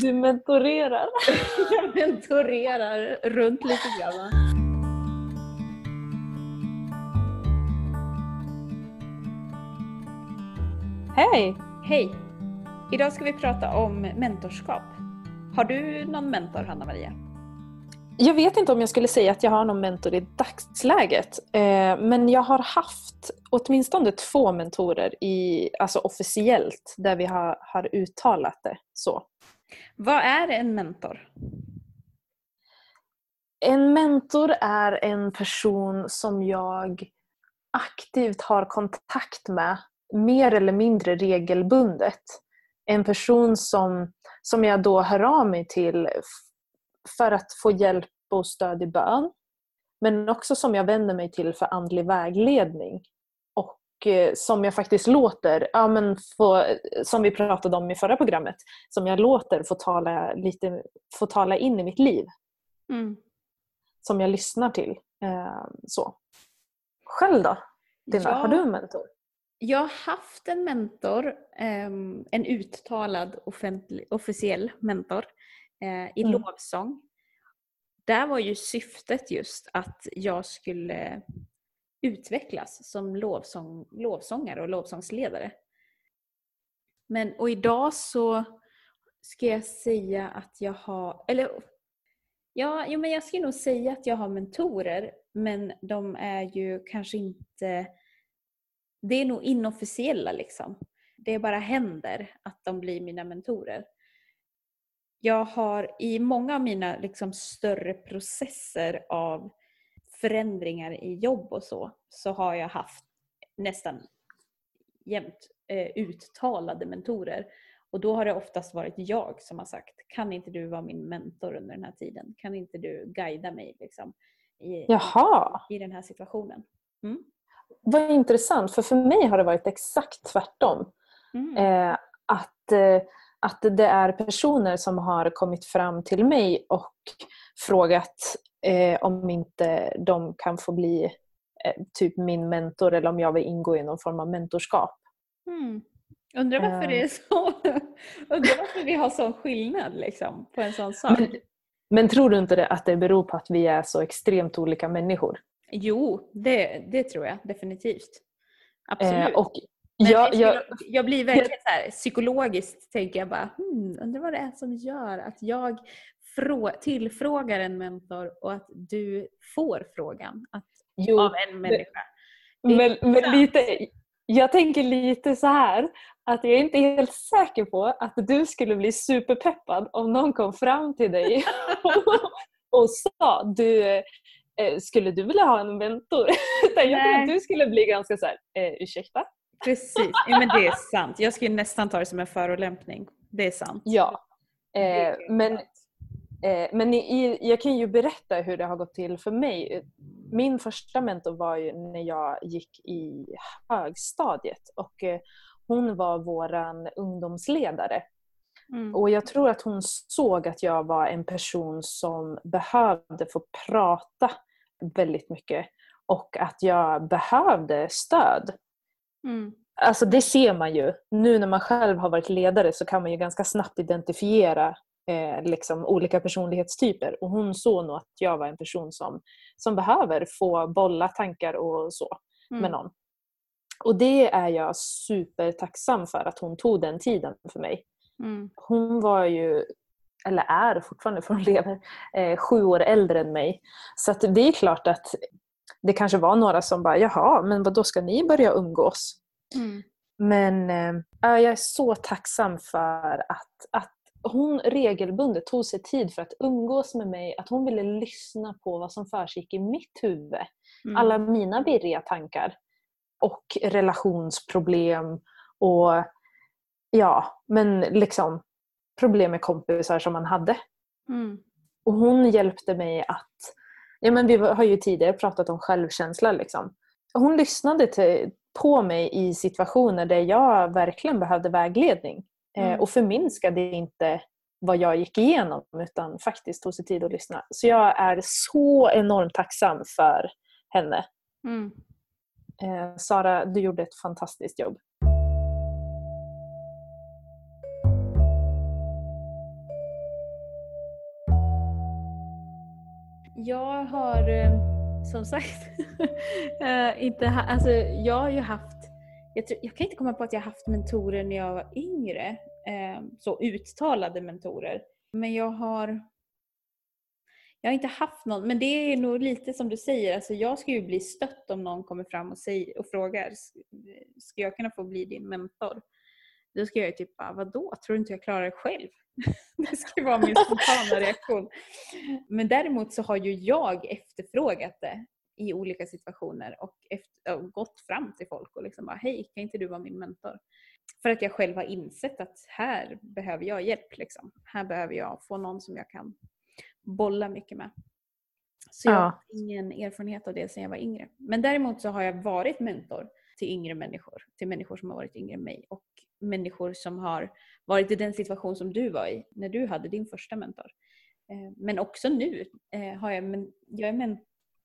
Du mentorerar. Jag mentorerar runt lite grann. Hej! Hej! Idag ska vi prata om mentorskap. Har du någon mentor, Hanna-Maria? Jag vet inte om jag skulle säga att jag har någon mentor i dagsläget. Eh, men jag har haft åtminstone två mentorer i, alltså officiellt där vi har, har uttalat det så. Vad är en mentor? En mentor är en person som jag aktivt har kontakt med mer eller mindre regelbundet. En person som, som jag då hör av mig till för att få hjälp och stöd i bön. Men också som jag vänder mig till för andlig vägledning. Och eh, som jag faktiskt låter, ja, men få, som vi pratade om i förra programmet, som jag låter få tala, lite, få tala in i mitt liv. Mm. Som jag lyssnar till. Eh, så. Själv då? Dina, Ja. Har du en mentor? Jag har haft en mentor, ehm, en uttalad officiell mentor eh, i Mm. lovsång. Där var ju syftet just att jag skulle utvecklas som lovsång, lovsångare och lovsångsledare. Men, och idag så ska jag säga att jag har, eller ja, jo, men jag ska nog säga att jag har mentorer men de är ju kanske inte det är nog inofficiella liksom. Det bara händer att de blir mina mentorer. Jag har i många av mina liksom, större processer av förändringar i jobb och så, så har jag haft nästan jämt eh, uttalade mentorer. Och då har det oftast varit jag som har sagt, kan inte du vara min mentor under den här tiden? Kan inte du guida mig liksom, i, Jaha. i den här situationen? Mm. Vad intressant, för för mig har det varit exakt tvärtom. Mm. Eh, att, eh, att det är personer som har kommit fram till mig och frågat eh, om inte de kan få bli eh, typ min mentor eller om jag vill ingå i någon form av mentorskap. Mm. Undrar varför Eh. det är så. Undrar varför vi har sån skillnad liksom, på en sån sak. Men, men tror du inte det, att det beror på att vi är så extremt olika människor? Jo, det, det tror jag definitivt. Absolut. Eh, och Men jag, jag, jag, blir verkligen så här, psykologiskt tänker jag bara, hmm, undrar vad det är som gör att jag frå- tillfrågar en mentor och att du får frågan att, jo, av en människa. men, men lite, jag tänker lite så här att jag är inte helt säker på att du skulle bli superpeppad om någon kom fram till dig och sa du, eh, skulle du vilja ha en mentor? Jag tror att du skulle bli ganska så här, eh, ursäkta? Precis, ja, men det är sant. Jag skulle nästan ta det som en förolämpning. Det är sant. Ja. Eh, helt men. Eh, men i, jag kan ju berätta hur det har gått till för mig. Min första mentor var ju när jag gick i högstadiet och eh, hon var våran ungdomsledare. Mm. Och jag tror att hon såg att jag var en person som behövde få prata väldigt mycket och att jag behövde stöd. Mm. Alltså det ser man ju. Nu när man själv har varit ledare så kan man ju ganska snabbt identifiera eh, liksom olika personlighetstyper. Och hon såg nog att jag var en person som, som behöver få bolla tankar och så med Mm. någon. Och det är jag supertacksam för att hon tog den tiden för mig. Mm. Hon var ju, eller är fortfarande för hon lever, eh, sju år äldre än mig. Så det är klart att det kanske var några som bara jaha, men vad då ska ni börja umgås? Mm. Men ja, jag är så tacksam för att, att hon regelbundet tog sig tid för att umgås med mig, att hon ville lyssna på vad som försiggick i mitt huvud. Mm. Alla mina virriga tankar. Och relationsproblem och ja, men liksom problem med kompisar som man hade. Mm. Och hon hjälpte mig att, ja men vi har ju tidigare pratat om självkänsla liksom. Hon lyssnade till, på mig i situationer där jag verkligen behövde vägledning. Mm. Eh, och förminskade inte vad jag gick igenom utan faktiskt tog sig tid att lyssna. Så jag är så enormt tacksam för henne. Mm. Eh, Sara, du gjorde ett fantastiskt jobb. Jag har eh, som sagt eh, inte ha, alltså, jag har ju haft jag, tror, jag, kan inte komma på att jag haft mentorer när jag var yngre. Eh, så uttalade mentorer. Men jag har jag har inte haft någon, men det är nog lite som du säger, alltså jag ska ju bli stött om någon kommer fram och, säger, och frågar, ska jag kunna få bli din mentor? Då ska jag ju typ bara, vadå, tror du inte jag klarar det själv? det ska vara min spontana reaktion. Men däremot så har ju jag efterfrågat det i olika situationer och, efter, och gått fram till folk och liksom bara, hej, kan inte du vara min mentor? För att jag själv har insett att här behöver jag hjälp. Liksom. Här behöver jag få någon som jag kan bolla mycket med. Så jag ja. har ingen erfarenhet av det sedan jag var yngre. Men däremot så har jag varit mentor till yngre människor, till människor som har varit yngre än mig och människor som har varit i den situation som du var i när du hade din första mentor. Eh, men också nu eh, har jag, men, jag är men,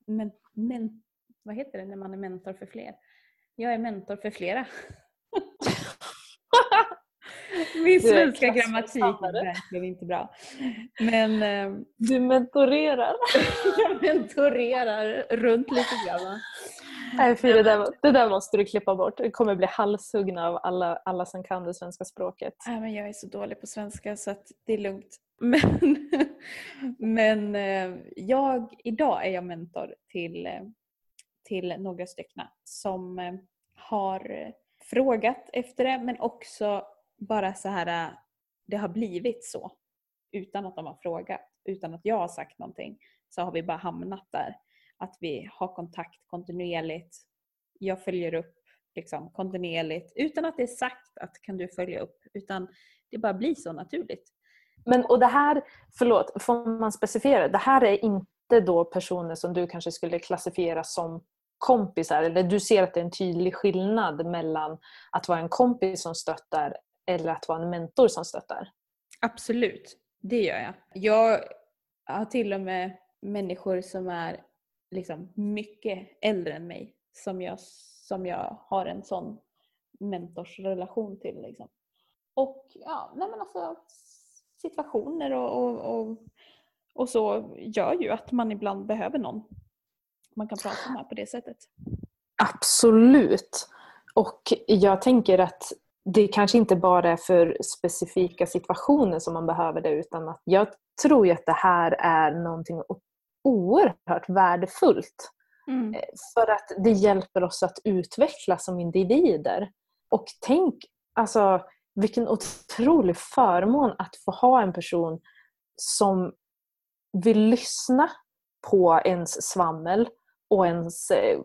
men, men, vad heter det när man är mentor för fler? Jag är mentor för flera. Min svenska grammatik är verkligen inte bra. Men, eh, du mentorerar. jag mentorerar runt lite grann. Nej, för det, där, det där måste du klippa bort. Du kommer bli halshuggna av alla, alla som kan det svenska språket. Nej, men jag är så dålig på svenska så att det är lugnt. Men, men eh, jag, idag är jag mentor till, eh, till några stycken som eh, har frågat efter det men också bara så här, det har blivit så. Utan att de har frågat, utan att jag har sagt någonting. Så har vi bara hamnat där. Att vi har kontakt kontinuerligt. Jag följer upp liksom, kontinuerligt utan att det är sagt att kan du följa upp. Utan det bara blir så naturligt. Men och det här, förlåt, får man specificera? Det här är inte då personer som du kanske skulle klassifiera som kompisar? Eller du ser att det är en tydlig skillnad mellan att vara en kompis som stöttar eller att vara en mentor som stöttar? Absolut, det gör jag. Jag har till och med människor som är liksom mycket äldre än mig som jag, som jag har en sån mentorsrelation till. Liksom. Och ja, nej men alltså situationer och, och, och, och, så gör ju att man ibland behöver någon man kan prata med på det sättet. Absolut. Och jag tänker att det kanske inte bara är för specifika situationer som man behöver det utan att jag tror ju att det här är någonting oerhört värdefullt. Mm. Eh, för att det hjälper oss att utvecklas som individer. Och tänk alltså vilken otrolig förmån att få ha en person som vill lyssna på ens svammel och ens eh,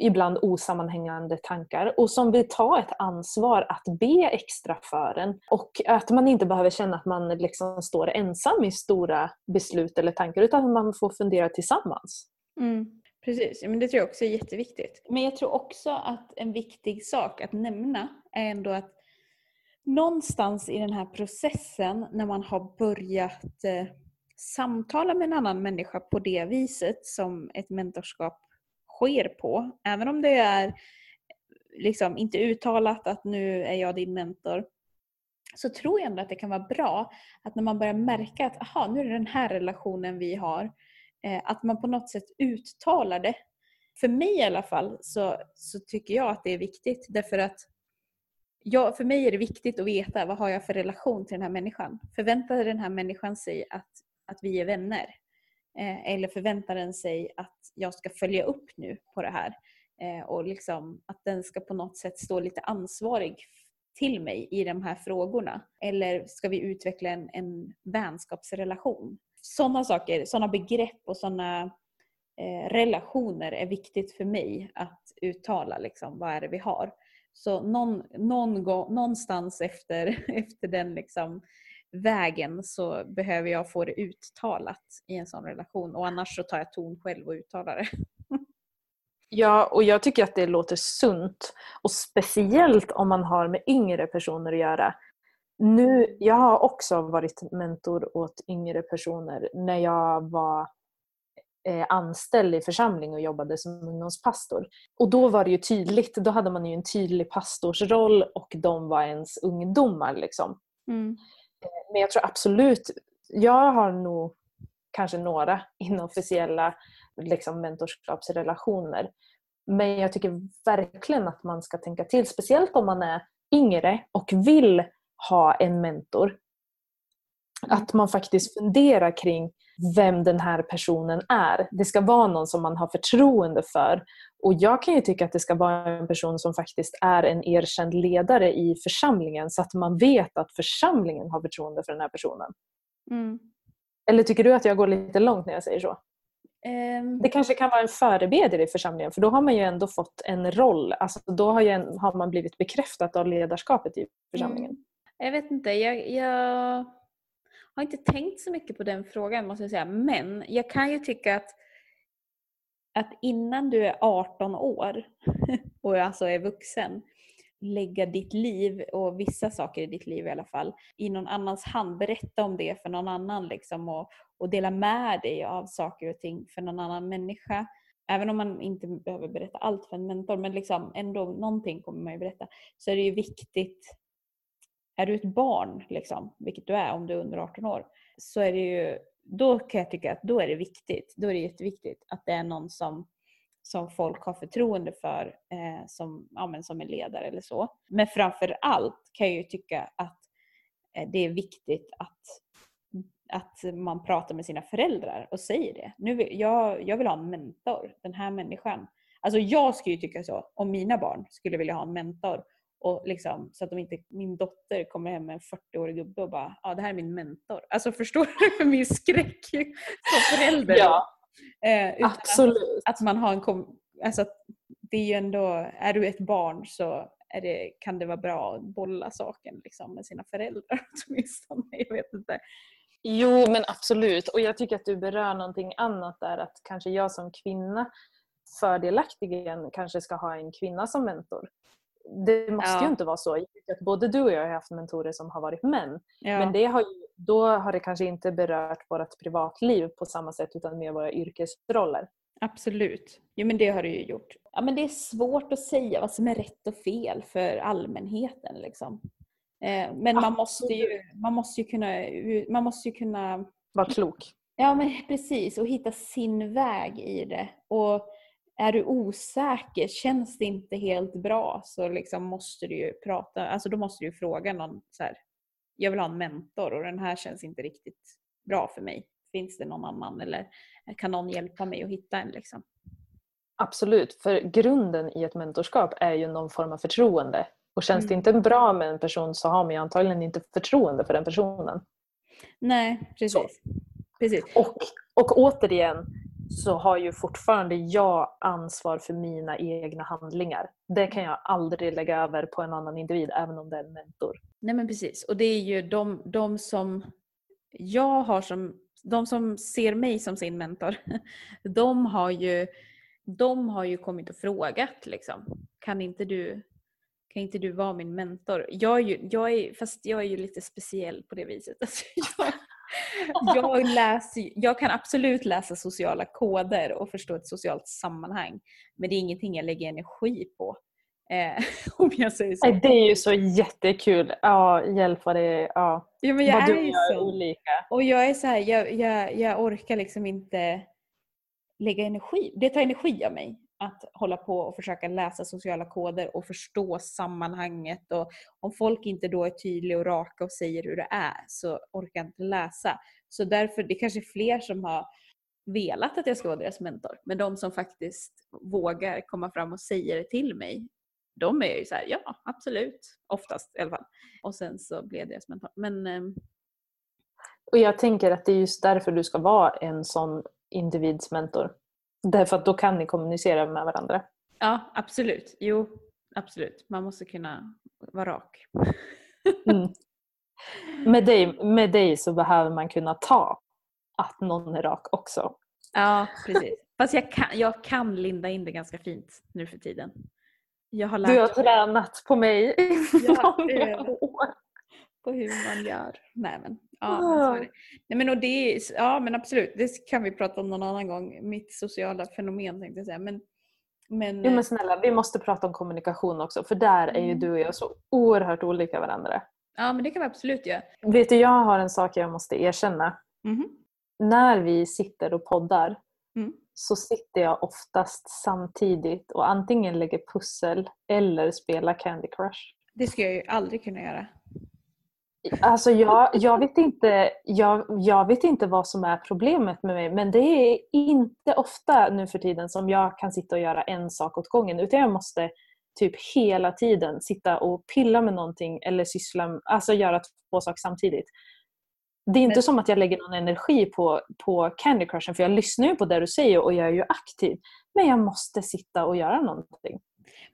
ibland osammanhängande tankar och som vill ta ett ansvar att be extra för en. Och att man inte behöver känna att man liksom står ensam i stora beslut eller tankar utan att man får fundera tillsammans. Mm. Precis, men det tror jag också är jätteviktigt. Men jag tror också att en viktig sak att nämna är ändå att någonstans i den här processen när man har börjat eh, samtala med en annan människa på det viset som ett mentorskap sker på. Även om det är liksom inte uttalat att nu är jag din mentor så tror jag ändå att det kan vara bra att när man börjar märka att aha, nu är det den här relationen vi har, eh, att man på något sätt uttalar det. För mig i alla fall så, så tycker jag att det är viktigt därför att jag, för mig är det viktigt att veta vad har jag för relation till den här människan. Förväntar den här människan sig att, att vi är vänner? Eh, eller förväntar den sig att jag ska följa upp nu på det här? Eh, och liksom att den ska på något sätt stå lite ansvarig till mig i de här frågorna? Eller ska vi utveckla en, en vänskapsrelation? Sådana saker, sådana begrepp och sådana eh, relationer är viktigt för mig att uttala. Liksom, vad är det vi har? Så någon, någon gång, någonstans efter, efter den liksom, vägen så behöver jag få det uttalat i en sån relation och annars så tar jag ton själv och uttalar det. Ja, och jag tycker att det låter sunt. Och speciellt om man har med yngre personer att göra. Nu, jag har också varit mentor åt yngre personer när jag var eh, anställd i församling och jobbade som ungdomspastor. Och då var det ju tydligt, då hade man ju en tydlig pastorsroll och de var ens ungdomar. Liksom. Mm. Men jag tror absolut, jag har nog kanske några inofficiella liksom, mentorskapsrelationer. Men jag tycker verkligen att man ska tänka till, speciellt om man är yngre och vill ha en mentor. Att man faktiskt funderar kring vem den här personen är. Det ska vara någon som man har förtroende för. Och jag kan ju tycka att det ska vara en person som faktiskt är en erkänd ledare i församlingen så att man vet att församlingen har förtroende för den här personen. Mm. Eller tycker du att jag går lite långt när jag säger så? Ehm, Det kanske kan vara en förebedjare i församlingen för då har man ju ändå fått en roll. Alltså då har, en, har man blivit bekräftat av ledarskapet i församlingen. Jag vet inte, jag, jag har inte tänkt så mycket på den frågan måste jag säga. Men jag kan ju tycka att, att innan du är 18 år och alltså är vuxen, lägga ditt liv och vissa saker i ditt liv i alla fall i någon annans hand. Berätta om det för någon annan liksom och, och dela med dig av saker och ting för någon annan människa. Även om man inte behöver berätta allt för en mentor men liksom ändå någonting kommer man ju berätta. Så är det ju viktigt är du ett barn, liksom, vilket du är om du är under 18 år, så är det ju, då kan jag tycka att då är det viktigt, då är det jätteviktigt att det är någon som, som folk har förtroende för eh, som, ja, men som en ledare eller så. Men framför allt kan jag ju tycka att eh, det är viktigt att, att man pratar med sina föräldrar och säger det. Nu vill, jag, jag vill ha en mentor, den här människan. Alltså jag skulle ju tycka så om mina barn skulle vilja ha en mentor och liksom, så att de inte, min dotter kommer hem med en 40-årig gubbe och bara ja det här är min mentor. Alltså förstår du min skräck som förälder? Ja, Eh, absolut. Att, att man har en kom, alltså det är ju ändå, är du ett barn så det, kan det vara bra att bolla saken liksom, med sina föräldrar åtminstone. Jag vet inte. Jo, men absolut. Och jag tycker att du berör någonting annat där. Att kanske jag som kvinna fördelaktigen kanske ska ha en kvinna som mentor. Det måste Ja. ju inte vara så. Både du och jag har haft mentorer som har varit män. Ja. Men det har ju, då har det kanske inte berört vårt privatliv på samma sätt utan mer våra yrkesroller. Absolut. Jo men det har du ju gjort. Ja men det är svårt att säga vad som är rätt och fel för allmänheten liksom. Eh, men man måste, ju, man måste ju kunna, man måste ju kunna Var klok. Ja men precis och hitta sin väg i det. Och är du osäker, känns det inte helt bra så liksom måste du ju prata, alltså då måste du fråga någon så här. Jag vill ha en mentor och den här känns inte riktigt bra för mig. Finns det någon annan eller kan någon hjälpa mig att hitta en liksom? Absolut, för grunden i ett mentorskap är ju någon form av förtroende. Och känns det Mm. inte bra med en person så har man ju antagligen inte förtroende för den personen. Nej, precis. precis. Och, och återigen så har ju fortfarande jag ansvar för mina egna handlingar. Det kan jag aldrig lägga över på en annan individ även om det är en mentor. Nej men precis. Och det är ju de, de som jag har som, de som ser mig som sin mentor, de har ju, de har ju kommit och frågat liksom. Kan inte du, kan inte du vara min mentor? Jag är ju, jag är, fast jag är ju lite speciell på det viset. Alltså jag, jag, läser, jag kan absolut läsa sociala koder och förstå ett socialt sammanhang. Men det är ingenting jag lägger energi på. Eh, om jag säger så. Det är ju så jättekul. Ja, hjälp vad det är. Ja. Ja, men jag vad du är jag är så. olika. Och jag är så här, jag, jag, jag orkar liksom inte lägga energi. Det tar energi av mig att hålla på och försöka läsa sociala koder och förstå sammanhanget. Och om folk inte då är tydliga och raka och säger hur det är så orkar jag inte läsa. Så därför, det kanske är fler som har velat att jag ska vara deras mentor. Men de som faktiskt vågar komma fram och säga det till mig, de är ju så här, ja absolut, oftast i alla fall. Och sen så blev jag deras mentor. Men ehm, Och jag tänker att det är just därför du ska vara en sån individs mentor. Därför att då kan ni kommunicera med varandra. Ja, absolut. Jo, absolut. Man måste kunna vara rak. Mm. Med, dig, med dig så behöver man kunna ta att någon är rak också. Ja, precis. Fast jag kan, jag kan linda in det ganska fint nu för tiden. Jag har lärt Du har tränat på mig i Ja, många år. På hur man gör. Nej men, ja, men så är det. Nej, men, och det ja men absolut, det kan vi prata om någon annan gång. Mitt sociala fenomen tänkte jag säga. Men, men, Jo men snälla, vi måste prata om kommunikation också för där är ju Mm. du och jag så oerhört olika varandra. ja men det kan vi absolut göra. Vet du, jag har en sak jag måste erkänna. Mhm. när vi sitter och poddar Mm. så sitter jag oftast samtidigt och antingen lägger pussel eller spelar Candy Crush. Det ska jag ju aldrig kunna göra. Alltså jag, jag, vet inte, jag, jag vet inte vad som är problemet med mig men det är inte ofta nu för tiden som jag kan sitta och göra en sak åt gången utan jag måste typ hela tiden sitta och pilla med någonting eller syssla, alltså göra två saker samtidigt. Det är inte Men- som att jag lägger någon energi på, på Candy Crushen för jag lyssnar ju på det du säger och jag är ju aktiv. Men jag måste sitta och göra någonting.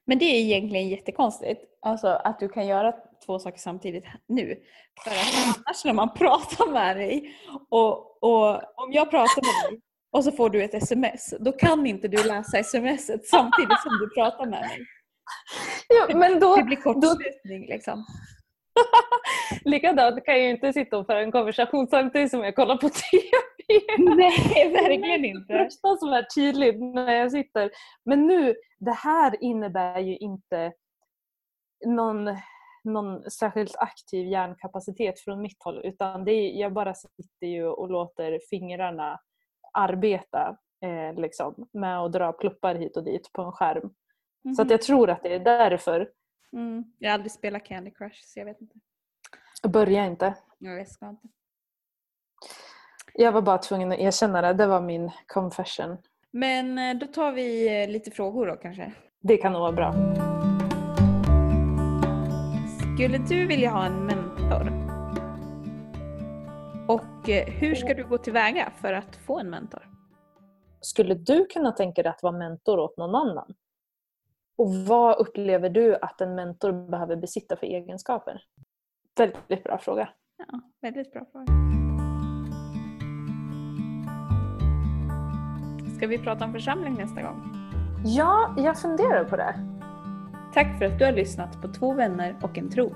Men det är egentligen jättekonstigt. Alltså att du kan göra två saker samtidigt nu. För att annars när man pratar med dig och, och om jag pratar med dig och så får du ett sms, då kan inte du läsa smset samtidigt som du pratar med mig. Ja, men då, Det blir kortslutning liksom. likadant kan jag ju inte sitta och föra en konversation samtidigt som jag kollar på TV. Nej, verkligen Det inte. första som är tydligt när jag sitter. Men nu, det här innebär ju inte någon, någon särskilt aktiv hjärnkapacitet från mitt håll utan det är, jag bara sitter ju och låter fingrarna arbeta eh, liksom, med att dra pluppar hit och dit på en skärm. Så att jag tror att det är därför. Mm. Jag har aldrig spelat Candy Crush så jag vet inte. Börja inte. Jag ska inte. Jag var bara tvungen att erkänna det. Det var min confession. Men eh, då tar vi eh, lite frågor då kanske. Det kan nog vara bra. Skulle du vilja ha en mentor? Och eh, hur ska du gå tillväga för att få en mentor? Skulle du kunna tänka dig att vara mentor åt någon annan? Och vad upplever du att en mentor behöver besitta för egenskaper? Väldigt bra fråga. Ja, väldigt bra fråga. Ska vi prata om församling nästa gång? Ja, jag funderar på det. Tack för att du har lyssnat på Två vänner och en tro.